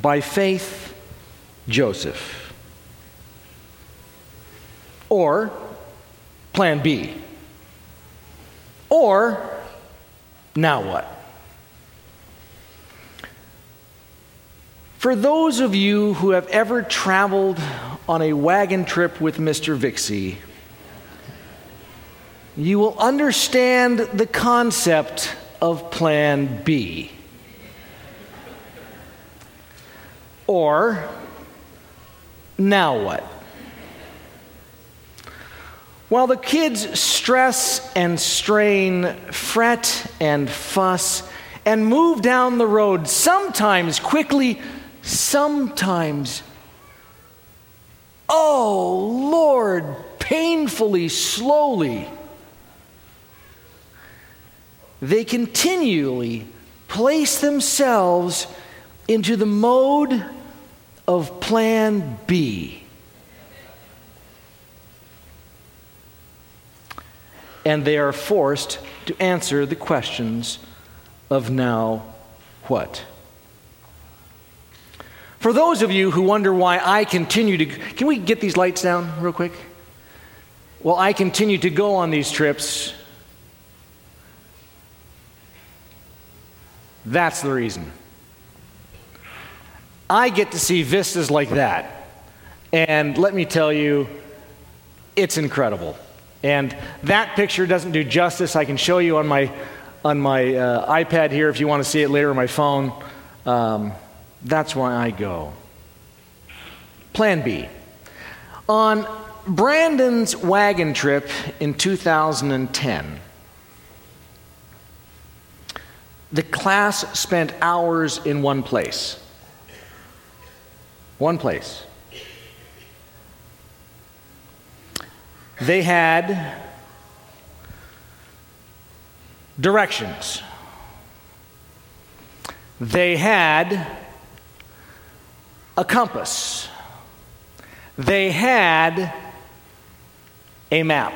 By faith, Joseph. Or plan B. Or now what? For those of you who have ever traveled on a wagon trip with Mr. Vixie, you will understand the concept of Plan B. Or, now what? While the kids stress and strain, fret and fuss, and move down the road, sometimes quickly, sometimes, oh Lord, painfully slowly, they continually place themselves into the mode of Plan B. And they are forced to answer the questions of now what? For those of you who wonder why I continue to, can we get these lights down real quick? Well, I continue to go on these trips. That's the reason. I get to see vistas like that. And let me tell you, it's incredible. And that picture doesn't do justice. I can show you on my, on my uh, iPad here if you want to see it later on my phone. Um, that's why I go. Plan B. On Brandon's wagon trip in 2010, the class spent hours in one place. One place. They had directions. They had a compass. They had a map.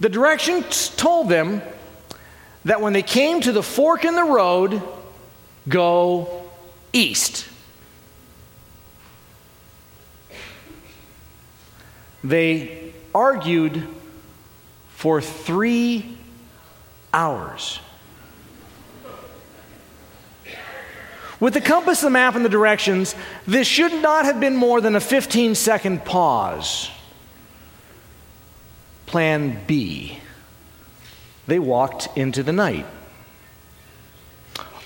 The directions told them that when they came to the fork in the road, go east. They argued for three hours. With the compass, the map, and the directions, this should not have been more than a 15 second pause. Plan B. They walked into the night.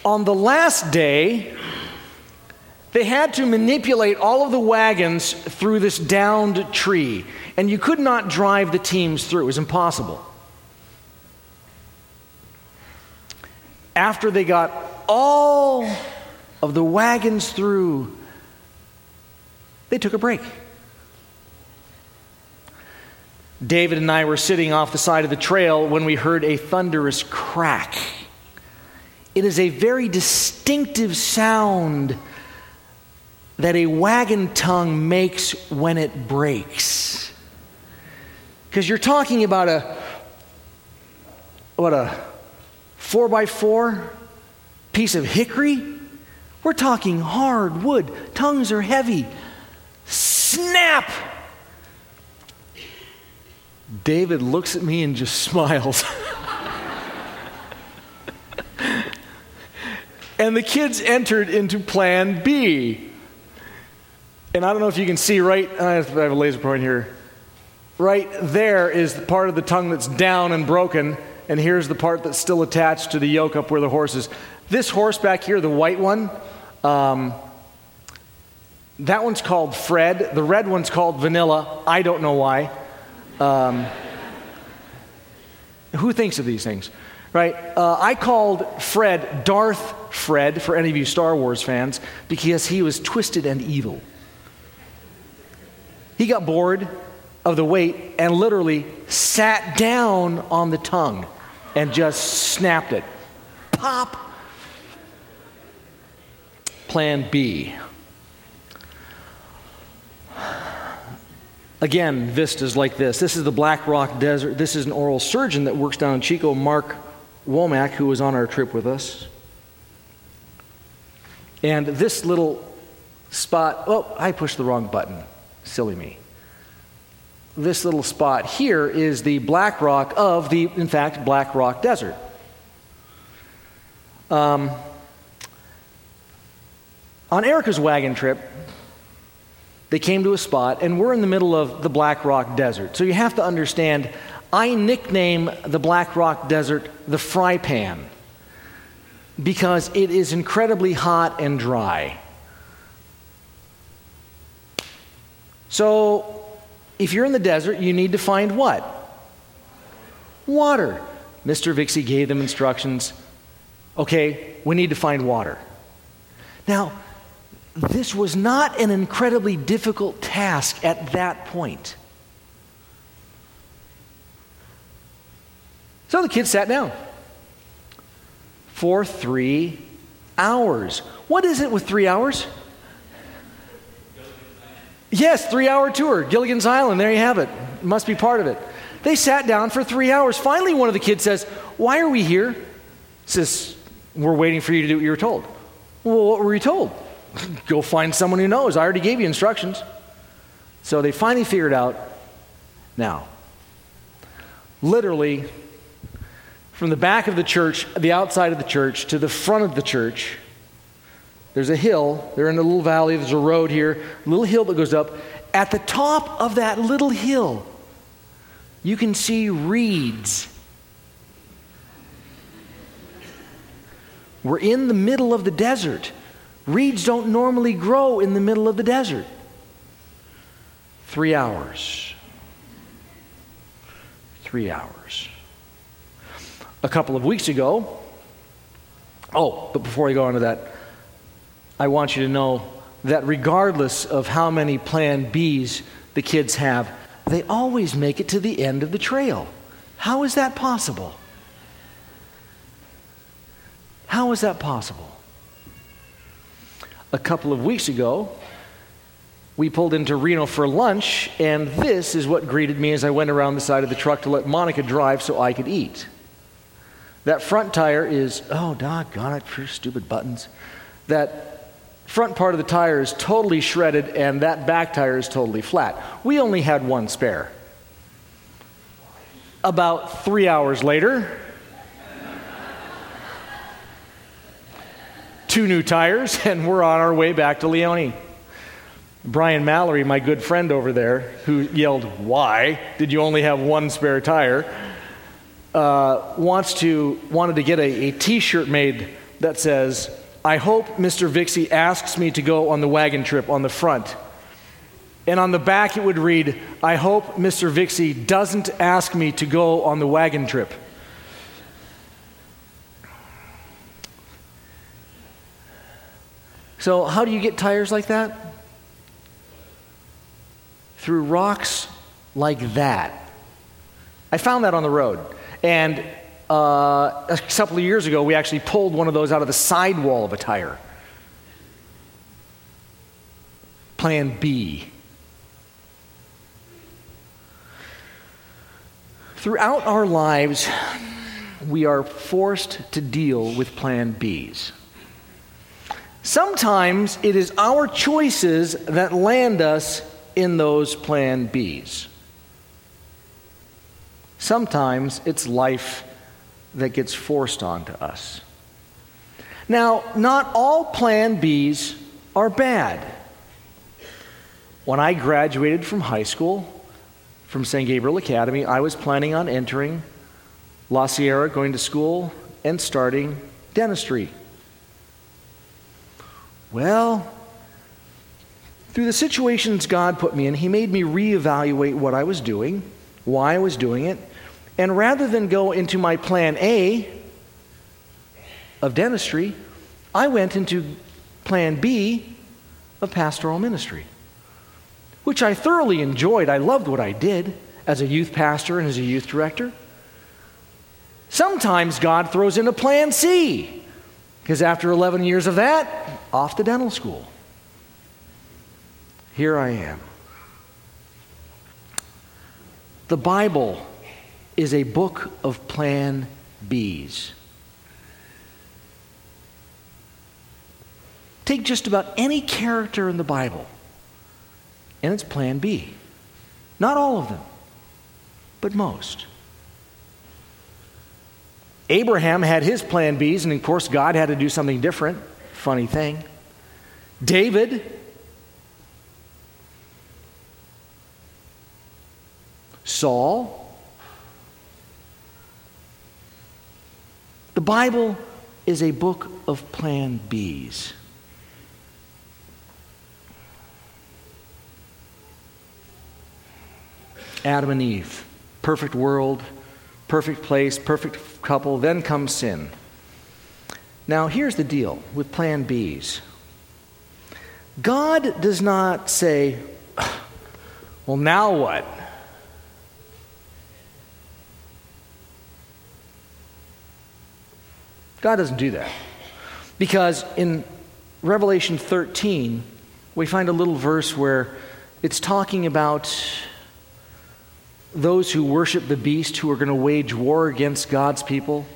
On the last day, they had to manipulate all of the wagons through this downed tree, and you could not drive the teams through. It was impossible. After they got all of the wagons through, they took a break. David and I were sitting off the side of the trail when we heard a thunderous crack. It is a very distinctive sound that a wagon tongue makes when it breaks. Because you're talking about a, what, a four by four piece of hickory? We're talking hard wood. Tongues are heavy. Snap! David looks at me and just smiles. and the kids entered into plan B. And I don't know if you can see right, I have a laser point here. Right there is the part of the tongue that's down and broken, and here's the part that's still attached to the yoke up where the horse is. This horse back here, the white one, um, that one's called Fred. The red one's called Vanilla. I don't know why. Um, who thinks of these things? Right? Uh, I called Fred Darth Fred for any of you Star Wars fans because he was twisted and evil. He got bored of the weight and literally sat down on the tongue and just snapped it. Pop. Plan B. Again, vistas like this. This is the Black Rock Desert. This is an oral surgeon that works down in Chico, Mark Womack, who was on our trip with us. And this little spot, oh, I pushed the wrong button. Silly me. This little spot here is the black rock of the, in fact, Black Rock Desert. Um, on Erica's wagon trip, they came to a spot, and we're in the middle of the Black Rock Desert. So you have to understand, I nickname the Black Rock Desert the fry pan because it is incredibly hot and dry. So, if you're in the desert, you need to find what? Water. Mr. Vixie gave them instructions. Okay, we need to find water. Now, this was not an incredibly difficult task at that point. So the kids sat down for three hours. What is it with three hours? Yes, three hour tour, Gilligan's Island. There you have it. Must be part of it. They sat down for three hours. Finally, one of the kids says, Why are we here? Says, We're waiting for you to do what you were told. Well, what were you told? Go find someone who knows. I already gave you instructions. So they finally figured out now, literally, from the back of the church, the outside of the church, to the front of the church, there's a hill. They're in a little valley. There's a road here, a little hill that goes up. At the top of that little hill, you can see reeds. We're in the middle of the desert. Reeds don't normally grow in the middle of the desert. Three hours. Three hours. A couple of weeks ago, oh, but before I go on to that, I want you to know that regardless of how many plan Bs the kids have, they always make it to the end of the trail. How is that possible? How is that possible? a couple of weeks ago, we pulled into Reno for lunch, and this is what greeted me as I went around the side of the truck to let Monica drive so I could eat. That front tire is, oh, doggone it, for stupid buttons. That front part of the tire is totally shredded, and that back tire is totally flat. We only had one spare. About three hours later, two new tires, and we're on our way back to Leone. Brian Mallory, my good friend over there, who yelled, Why did you only have one spare tire? Uh, wants to, wanted to get a a t shirt made that says, I hope Mr. Vixie asks me to go on the wagon trip on the front. And on the back it would read, I hope Mr. Vixie doesn't ask me to go on the wagon trip. So, how do you get tires like that? Through rocks like that. I found that on the road. And uh, a couple of years ago, we actually pulled one of those out of the sidewall of a tire. Plan B. Throughout our lives, we are forced to deal with Plan Bs. Sometimes it is our choices that land us in those plan Bs. Sometimes it's life that gets forced onto us. Now, not all plan Bs are bad. When I graduated from high school, from St. Gabriel Academy, I was planning on entering La Sierra, going to school, and starting dentistry. Well, through the situations God put me in, He made me reevaluate what I was doing, why I was doing it, and rather than go into my plan A of dentistry, I went into plan B of pastoral ministry, which I thoroughly enjoyed. I loved what I did as a youth pastor and as a youth director. Sometimes God throws in a plan C because after 11 years of that, off to dental school. Here I am. The Bible is a book of plan Bs. Take just about any character in the Bible, and it's plan B. Not all of them, but most. Abraham had his plan Bs, and of course, God had to do something different. Funny thing. David, Saul, Bible is a book of plan Bs. Adam and Eve, perfect world, perfect place, perfect couple, then comes sin. Now, here's the deal with plan Bs God does not say, well, now what? God doesn't do that. Because in Revelation 13, we find a little verse where it's talking about those who worship the beast who are going to wage war against God's people.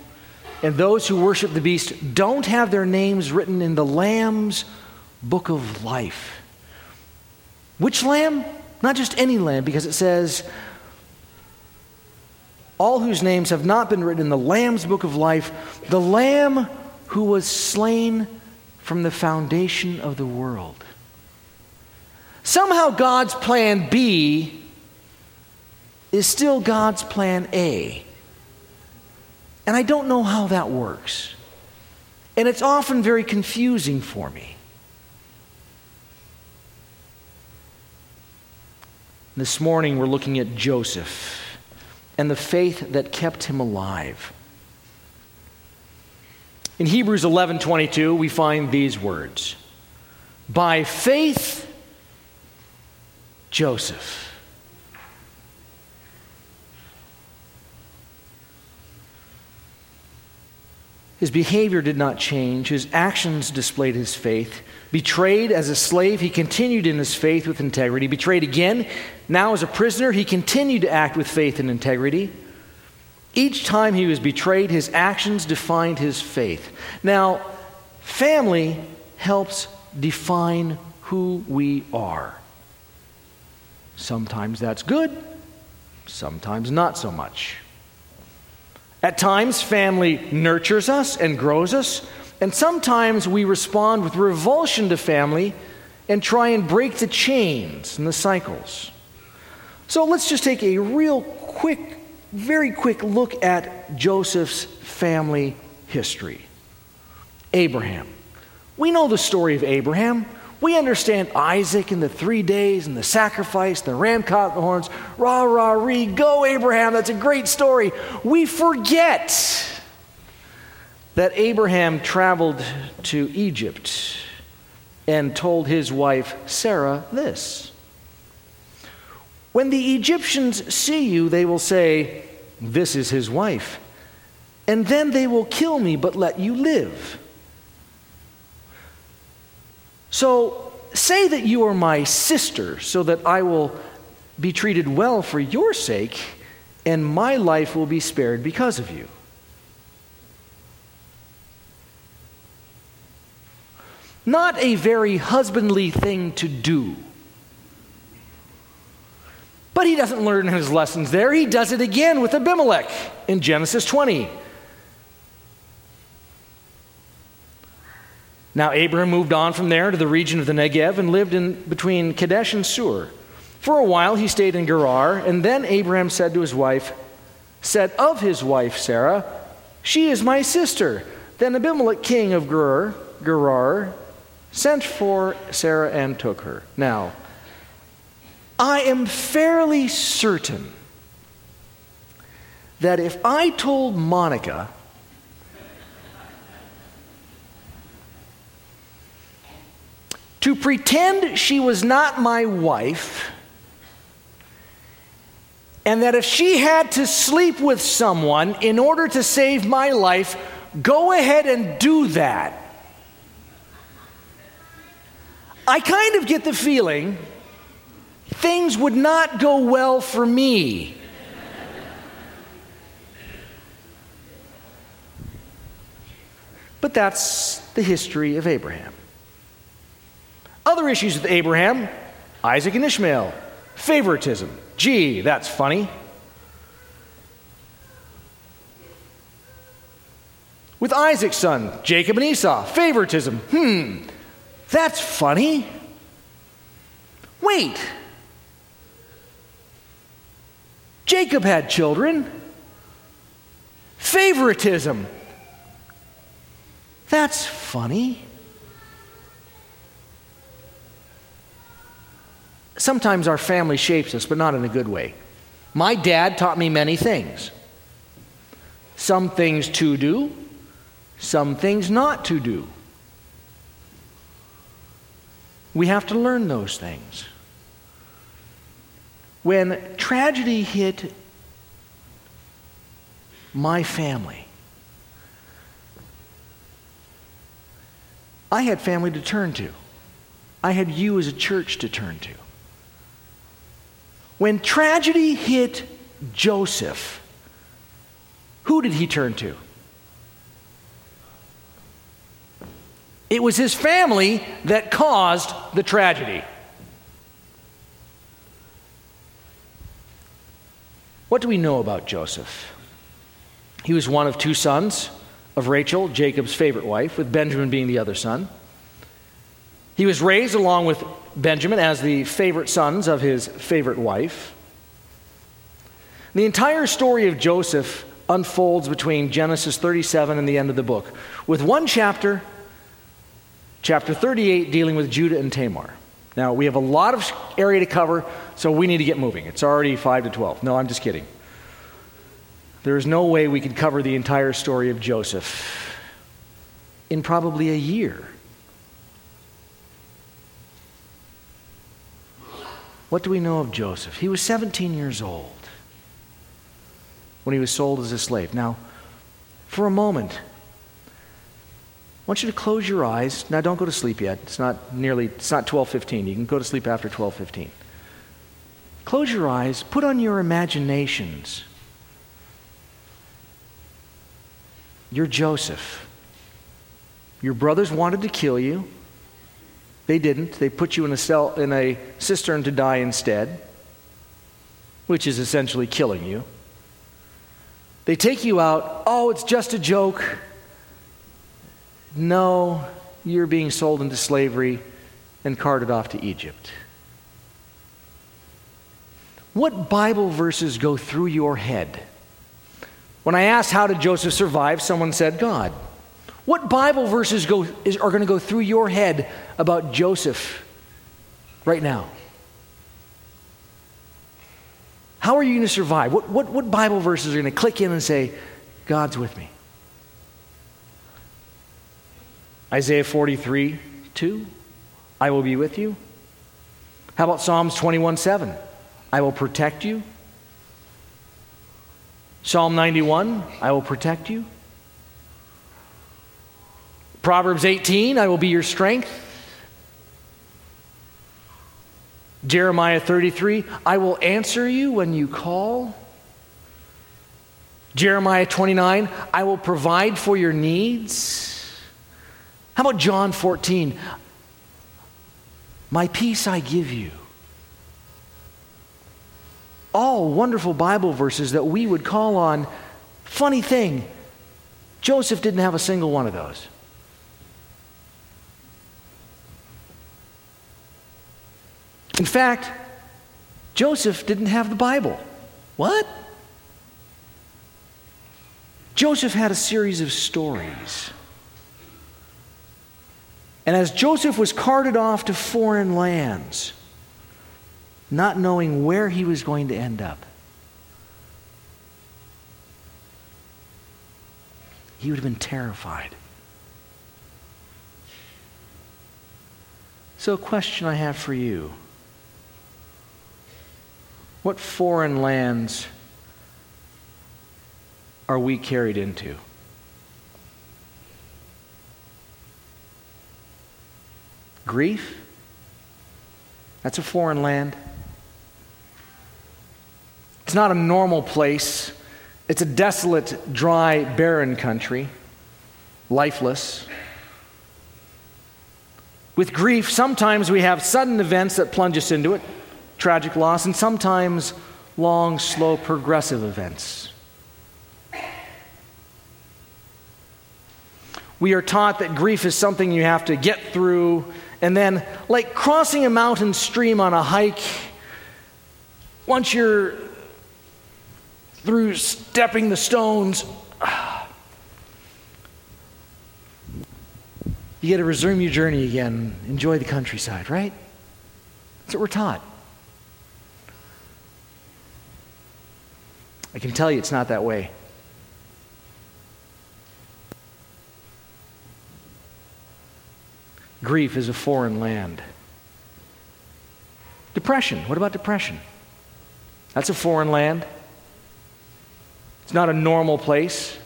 And those who worship the beast don't have their names written in the Lamb's book of life. Which lamb? Not just any lamb, because it says, all whose names have not been written in the Lamb's book of life, the Lamb who was slain from the foundation of the world. Somehow God's plan B is still God's plan A. And I don't know how that works. And it's often very confusing for me. This morning we're looking at Joseph and the faith that kept him alive. In Hebrews 11:22 we find these words. By faith Joseph His behavior did not change. His actions displayed his faith. Betrayed as a slave, he continued in his faith with integrity. Betrayed again, now as a prisoner, he continued to act with faith and integrity. Each time he was betrayed, his actions defined his faith. Now, family helps define who we are. Sometimes that's good, sometimes not so much. At times, family nurtures us and grows us, and sometimes we respond with revulsion to family and try and break the chains and the cycles. So let's just take a real quick, very quick look at Joseph's family history. Abraham. We know the story of Abraham. We understand Isaac and the three days and the sacrifice, the ram caught the horns, rah, rah, ree, go Abraham. That's a great story. We forget that Abraham traveled to Egypt and told his wife Sarah this When the Egyptians see you, they will say, This is his wife. And then they will kill me, but let you live. So say that you are my sister, so that I will be treated well for your sake, and my life will be spared because of you. Not a very husbandly thing to do. But he doesn't learn his lessons there. He does it again with Abimelech in Genesis 20. Now, Abraham moved on from there to the region of the Negev and lived in between Kadesh and Shur. For a while, he stayed in Gerar, and then Abraham said to his wife, said of his wife Sarah, She is my sister. Then Abimelech, king of Gerar, Gerar sent for Sarah and took her. Now, I am fairly certain that if I told Monica to pretend she was not my wife, and that if she had to sleep with someone in order to save my life, go ahead and do that. I kind of get the feeling things would not go well for me. But that's the history of Abraham. Other issues with Abraham Isaac and Ishmael, favoritism. Gee, that's funny. With Isaac's son, Jacob and Esau, favoritism. Hmm, that's funny. Wait. Jacob had children. Favoritism. That's funny. Sometimes our family shapes us, but not in a good way. My dad taught me many things. Some things to do, some things not to do. We have to learn those things. When tragedy hit my family, I had family to turn to. I had you as a church to turn to. When tragedy hit Joseph, who did he turn to? It was his family that caused the tragedy. What do we know about Joseph? He was one of two sons of Rachel, Jacob's favorite wife, with Benjamin being the other son. He was raised along with Benjamin as the favorite sons of his favorite wife. The entire story of Joseph unfolds between Genesis 37 and the end of the book, with one chapter, chapter 38, dealing with Judah and Tamar. Now, we have a lot of area to cover, so we need to get moving. It's already 5 to 12. No, I'm just kidding. There is no way we could cover the entire story of Joseph in probably a year. What do we know of Joseph? He was 17 years old when he was sold as a slave. Now, for a moment, I want you to close your eyes. Now, don't go to sleep yet. It's not nearly, it's not 12.15. You can go to sleep after 12.15. Close your eyes. Put on your imaginations. You're Joseph. Your brothers wanted to kill you. They didn't. They put you in a, cell, in a cistern to die instead, which is essentially killing you. They take you out. Oh, it's just a joke. No, you're being sold into slavery and carted off to Egypt. What Bible verses go through your head? When I asked, How did Joseph survive? someone said, God. What Bible verses go, is, are going to go through your head about Joseph right now? How are you going to survive? What, what, what Bible verses are going to click in and say, God's with me? Isaiah 43, 2, I will be with you. How about Psalms 21, 7? I will protect you. Psalm 91, I will protect you. Proverbs 18, I will be your strength. Jeremiah 33, I will answer you when you call. Jeremiah 29, I will provide for your needs. How about John 14? My peace I give you. All wonderful Bible verses that we would call on. Funny thing, Joseph didn't have a single one of those. In fact, Joseph didn't have the Bible. What? Joseph had a series of stories. And as Joseph was carted off to foreign lands, not knowing where he was going to end up, he would have been terrified. So, a question I have for you What foreign lands are we carried into? Grief? That's a foreign land. It's not a normal place. It's a desolate, dry, barren country, lifeless. With grief, sometimes we have sudden events that plunge us into it, tragic loss, and sometimes long, slow, progressive events. We are taught that grief is something you have to get through, and then, like crossing a mountain stream on a hike, once you're through stepping the stones, you get to resume your journey again, enjoy the countryside, right? That's what we're taught. I can tell you it's not that way. Grief is a foreign land. Depression. What about depression? That's a foreign land. It's not a normal place.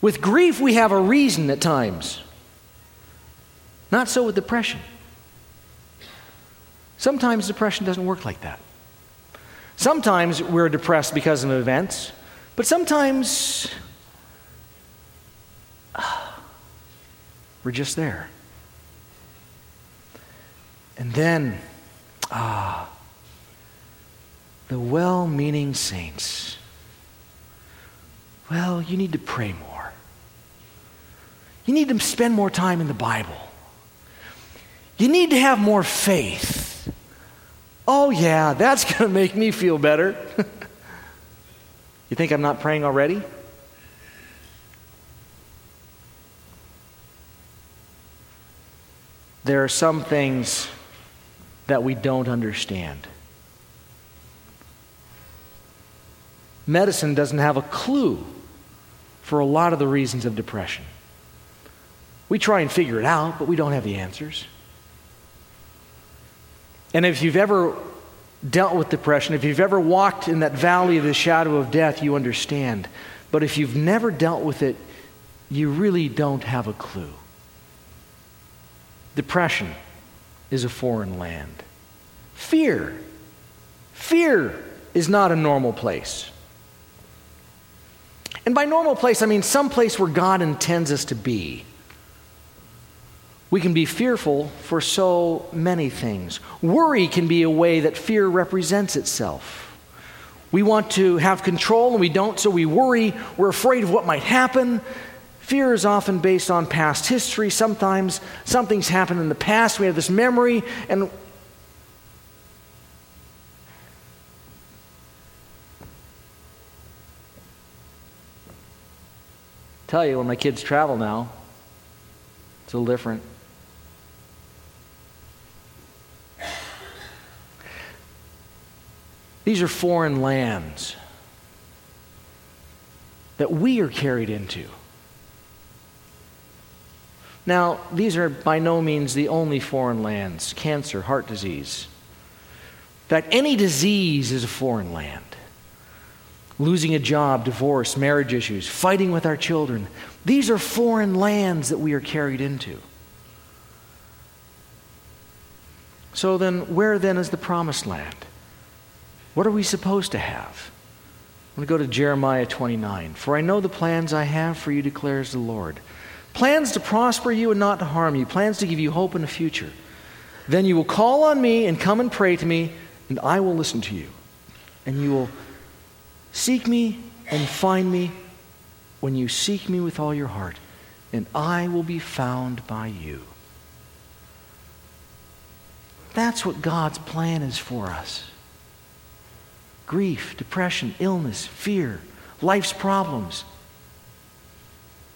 With grief, we have a reason at times. Not so with depression. Sometimes depression doesn't work like that. Sometimes we're depressed because of events, but sometimes uh, we're just there. And then, ah, the well meaning saints. Well, you need to pray more. You need to spend more time in the Bible. You need to have more faith. Oh, yeah, that's going to make me feel better. you think I'm not praying already? There are some things that we don't understand. Medicine doesn't have a clue for a lot of the reasons of depression. We try and figure it out, but we don't have the answers. And if you've ever dealt with depression, if you've ever walked in that valley of the shadow of death, you understand. But if you've never dealt with it, you really don't have a clue. Depression is a foreign land. Fear. Fear is not a normal place. And by normal place, I mean some place where God intends us to be. We can be fearful for so many things. Worry can be a way that fear represents itself. We want to have control and we don't, so we worry. We're afraid of what might happen. Fear is often based on past history. Sometimes something's happened in the past. We have this memory, and tell you when my kids travel now, it's a little different. These are foreign lands that we are carried into. Now, these are by no means the only foreign lands cancer, heart disease. In fact, any disease is a foreign land. Losing a job, divorce, marriage issues, fighting with our children. These are foreign lands that we are carried into. So then, where then is the promised land? What are we supposed to have? I'm going to go to Jeremiah 29. For I know the plans I have for you, declares the Lord. Plans to prosper you and not to harm you, plans to give you hope in the future. Then you will call on me and come and pray to me, and I will listen to you. And you will seek me and find me when you seek me with all your heart, and I will be found by you. That's what God's plan is for us grief, depression, illness, fear, life's problems.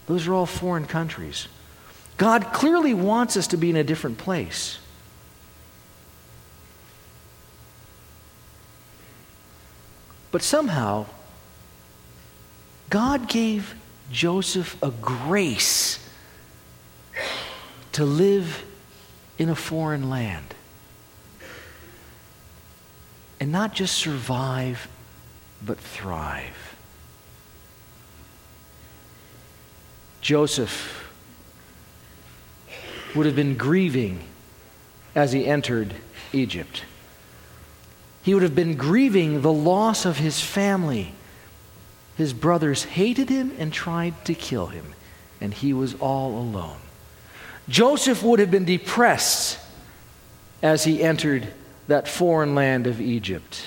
Those are all foreign countries. God clearly wants us to be in a different place. But somehow, God gave Joseph a grace to live in a foreign land and not just survive, but thrive. Joseph would have been grieving as he entered Egypt. He would have been grieving the loss of his family. His brothers hated him and tried to kill him, and he was all alone. Joseph would have been depressed as he entered that foreign land of Egypt.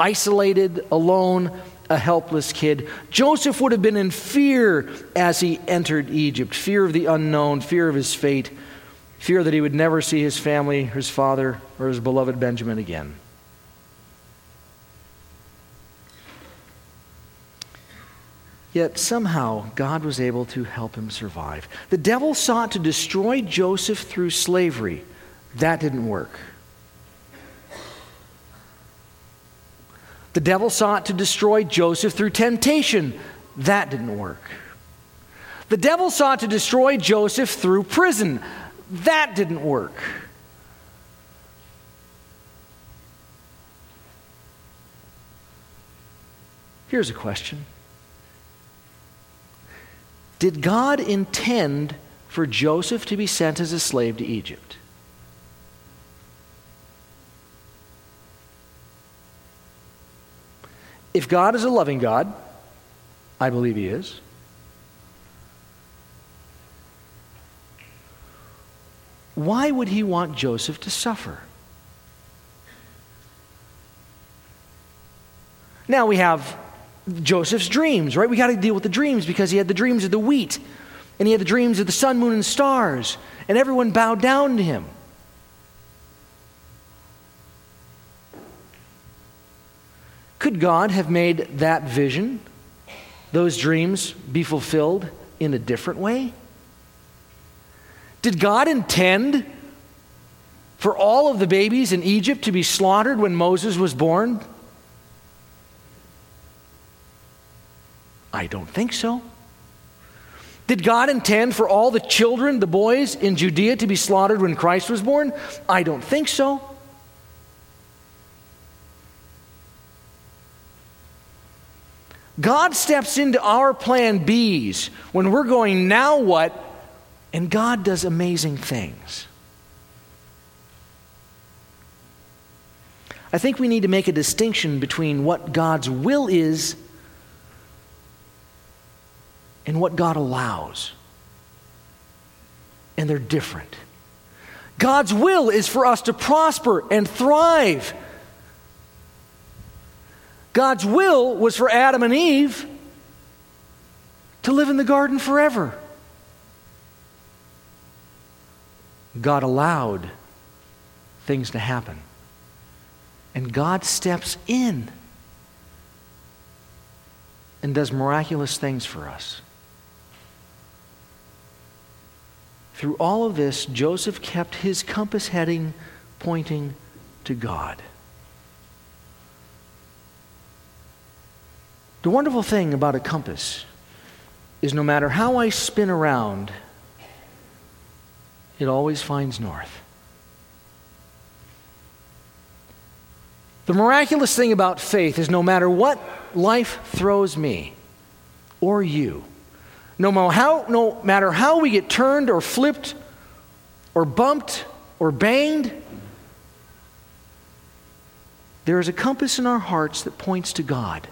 Isolated, alone, a helpless kid. Joseph would have been in fear as he entered Egypt fear of the unknown, fear of his fate, fear that he would never see his family, his father, or his beloved Benjamin again. Yet somehow God was able to help him survive. The devil sought to destroy Joseph through slavery. That didn't work. The devil sought to destroy Joseph through temptation. That didn't work. The devil sought to destroy Joseph through prison. That didn't work. Here's a question Did God intend for Joseph to be sent as a slave to Egypt? If God is a loving God, I believe He is, why would He want Joseph to suffer? Now we have Joseph's dreams, right? We got to deal with the dreams because he had the dreams of the wheat and he had the dreams of the sun, moon, and stars, and everyone bowed down to him. Could God have made that vision, those dreams, be fulfilled in a different way? Did God intend for all of the babies in Egypt to be slaughtered when Moses was born? I don't think so. Did God intend for all the children, the boys in Judea, to be slaughtered when Christ was born? I don't think so. God steps into our plan B's when we're going, now what? And God does amazing things. I think we need to make a distinction between what God's will is and what God allows. And they're different. God's will is for us to prosper and thrive God's will was for Adam and Eve to live in the garden forever. God allowed things to happen. And God steps in and does miraculous things for us. Through all of this, Joseph kept his compass heading pointing to God. The wonderful thing about a compass is no matter how I spin around, it always finds north. The miraculous thing about faith is no matter what life throws me or you, no matter how, no matter how we get turned or flipped or bumped or banged, there is a compass in our hearts that points to God.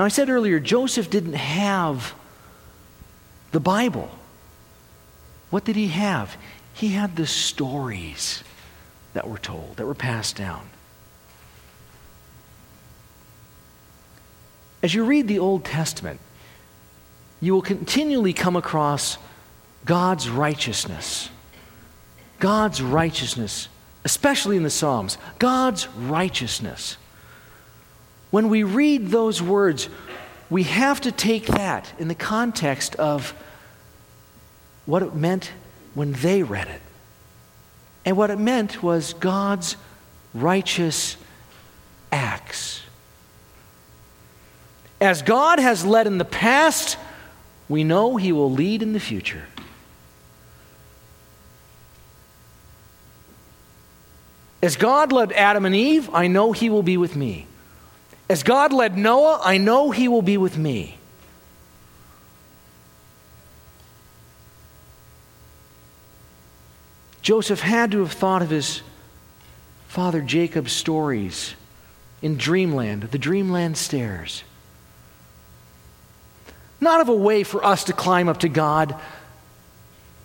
Now, I said earlier, Joseph didn't have the Bible. What did he have? He had the stories that were told, that were passed down. As you read the Old Testament, you will continually come across God's righteousness. God's righteousness, especially in the Psalms. God's righteousness. When we read those words, we have to take that in the context of what it meant when they read it. And what it meant was God's righteous acts. As God has led in the past, we know He will lead in the future. As God led Adam and Eve, I know He will be with me. As God led Noah, I know he will be with me. Joseph had to have thought of his father Jacob's stories in dreamland, the dreamland stairs. Not of a way for us to climb up to God,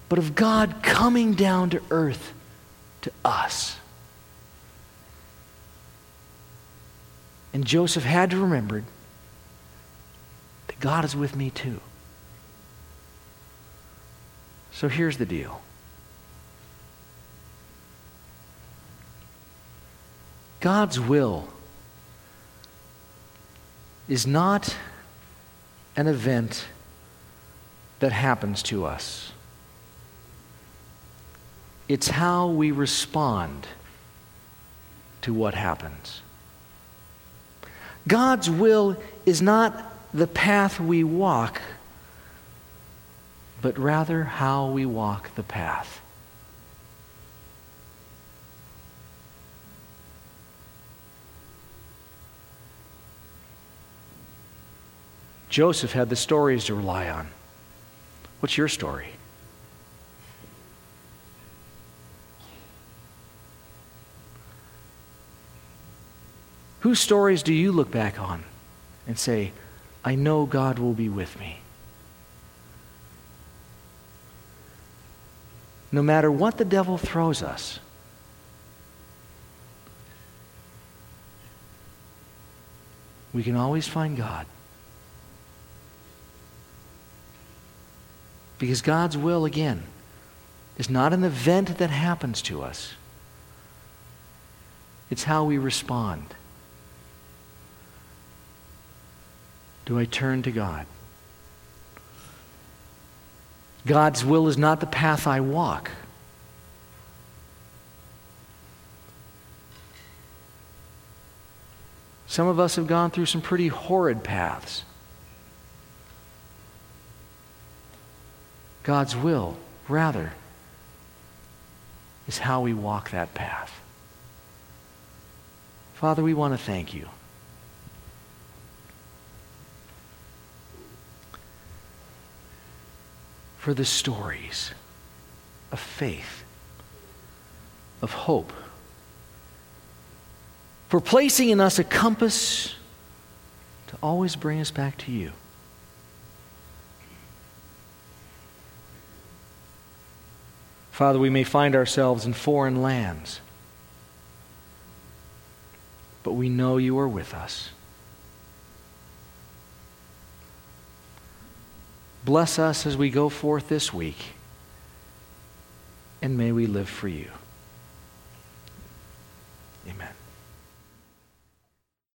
but of God coming down to earth to us. And Joseph had to remember that God is with me too. So here's the deal God's will is not an event that happens to us. It's how we respond to what happens. God's will is not the path we walk, but rather how we walk the path. Joseph had the stories to rely on. What's your story? Whose stories do you look back on and say, I know God will be with me? No matter what the devil throws us, we can always find God. Because God's will, again, is not an event that happens to us, it's how we respond. Do I turn to God? God's will is not the path I walk. Some of us have gone through some pretty horrid paths. God's will, rather, is how we walk that path. Father, we want to thank you. For the stories of faith, of hope, for placing in us a compass to always bring us back to you. Father, we may find ourselves in foreign lands, but we know you are with us. Bless us as we go forth this week. And may we live for you. Amen.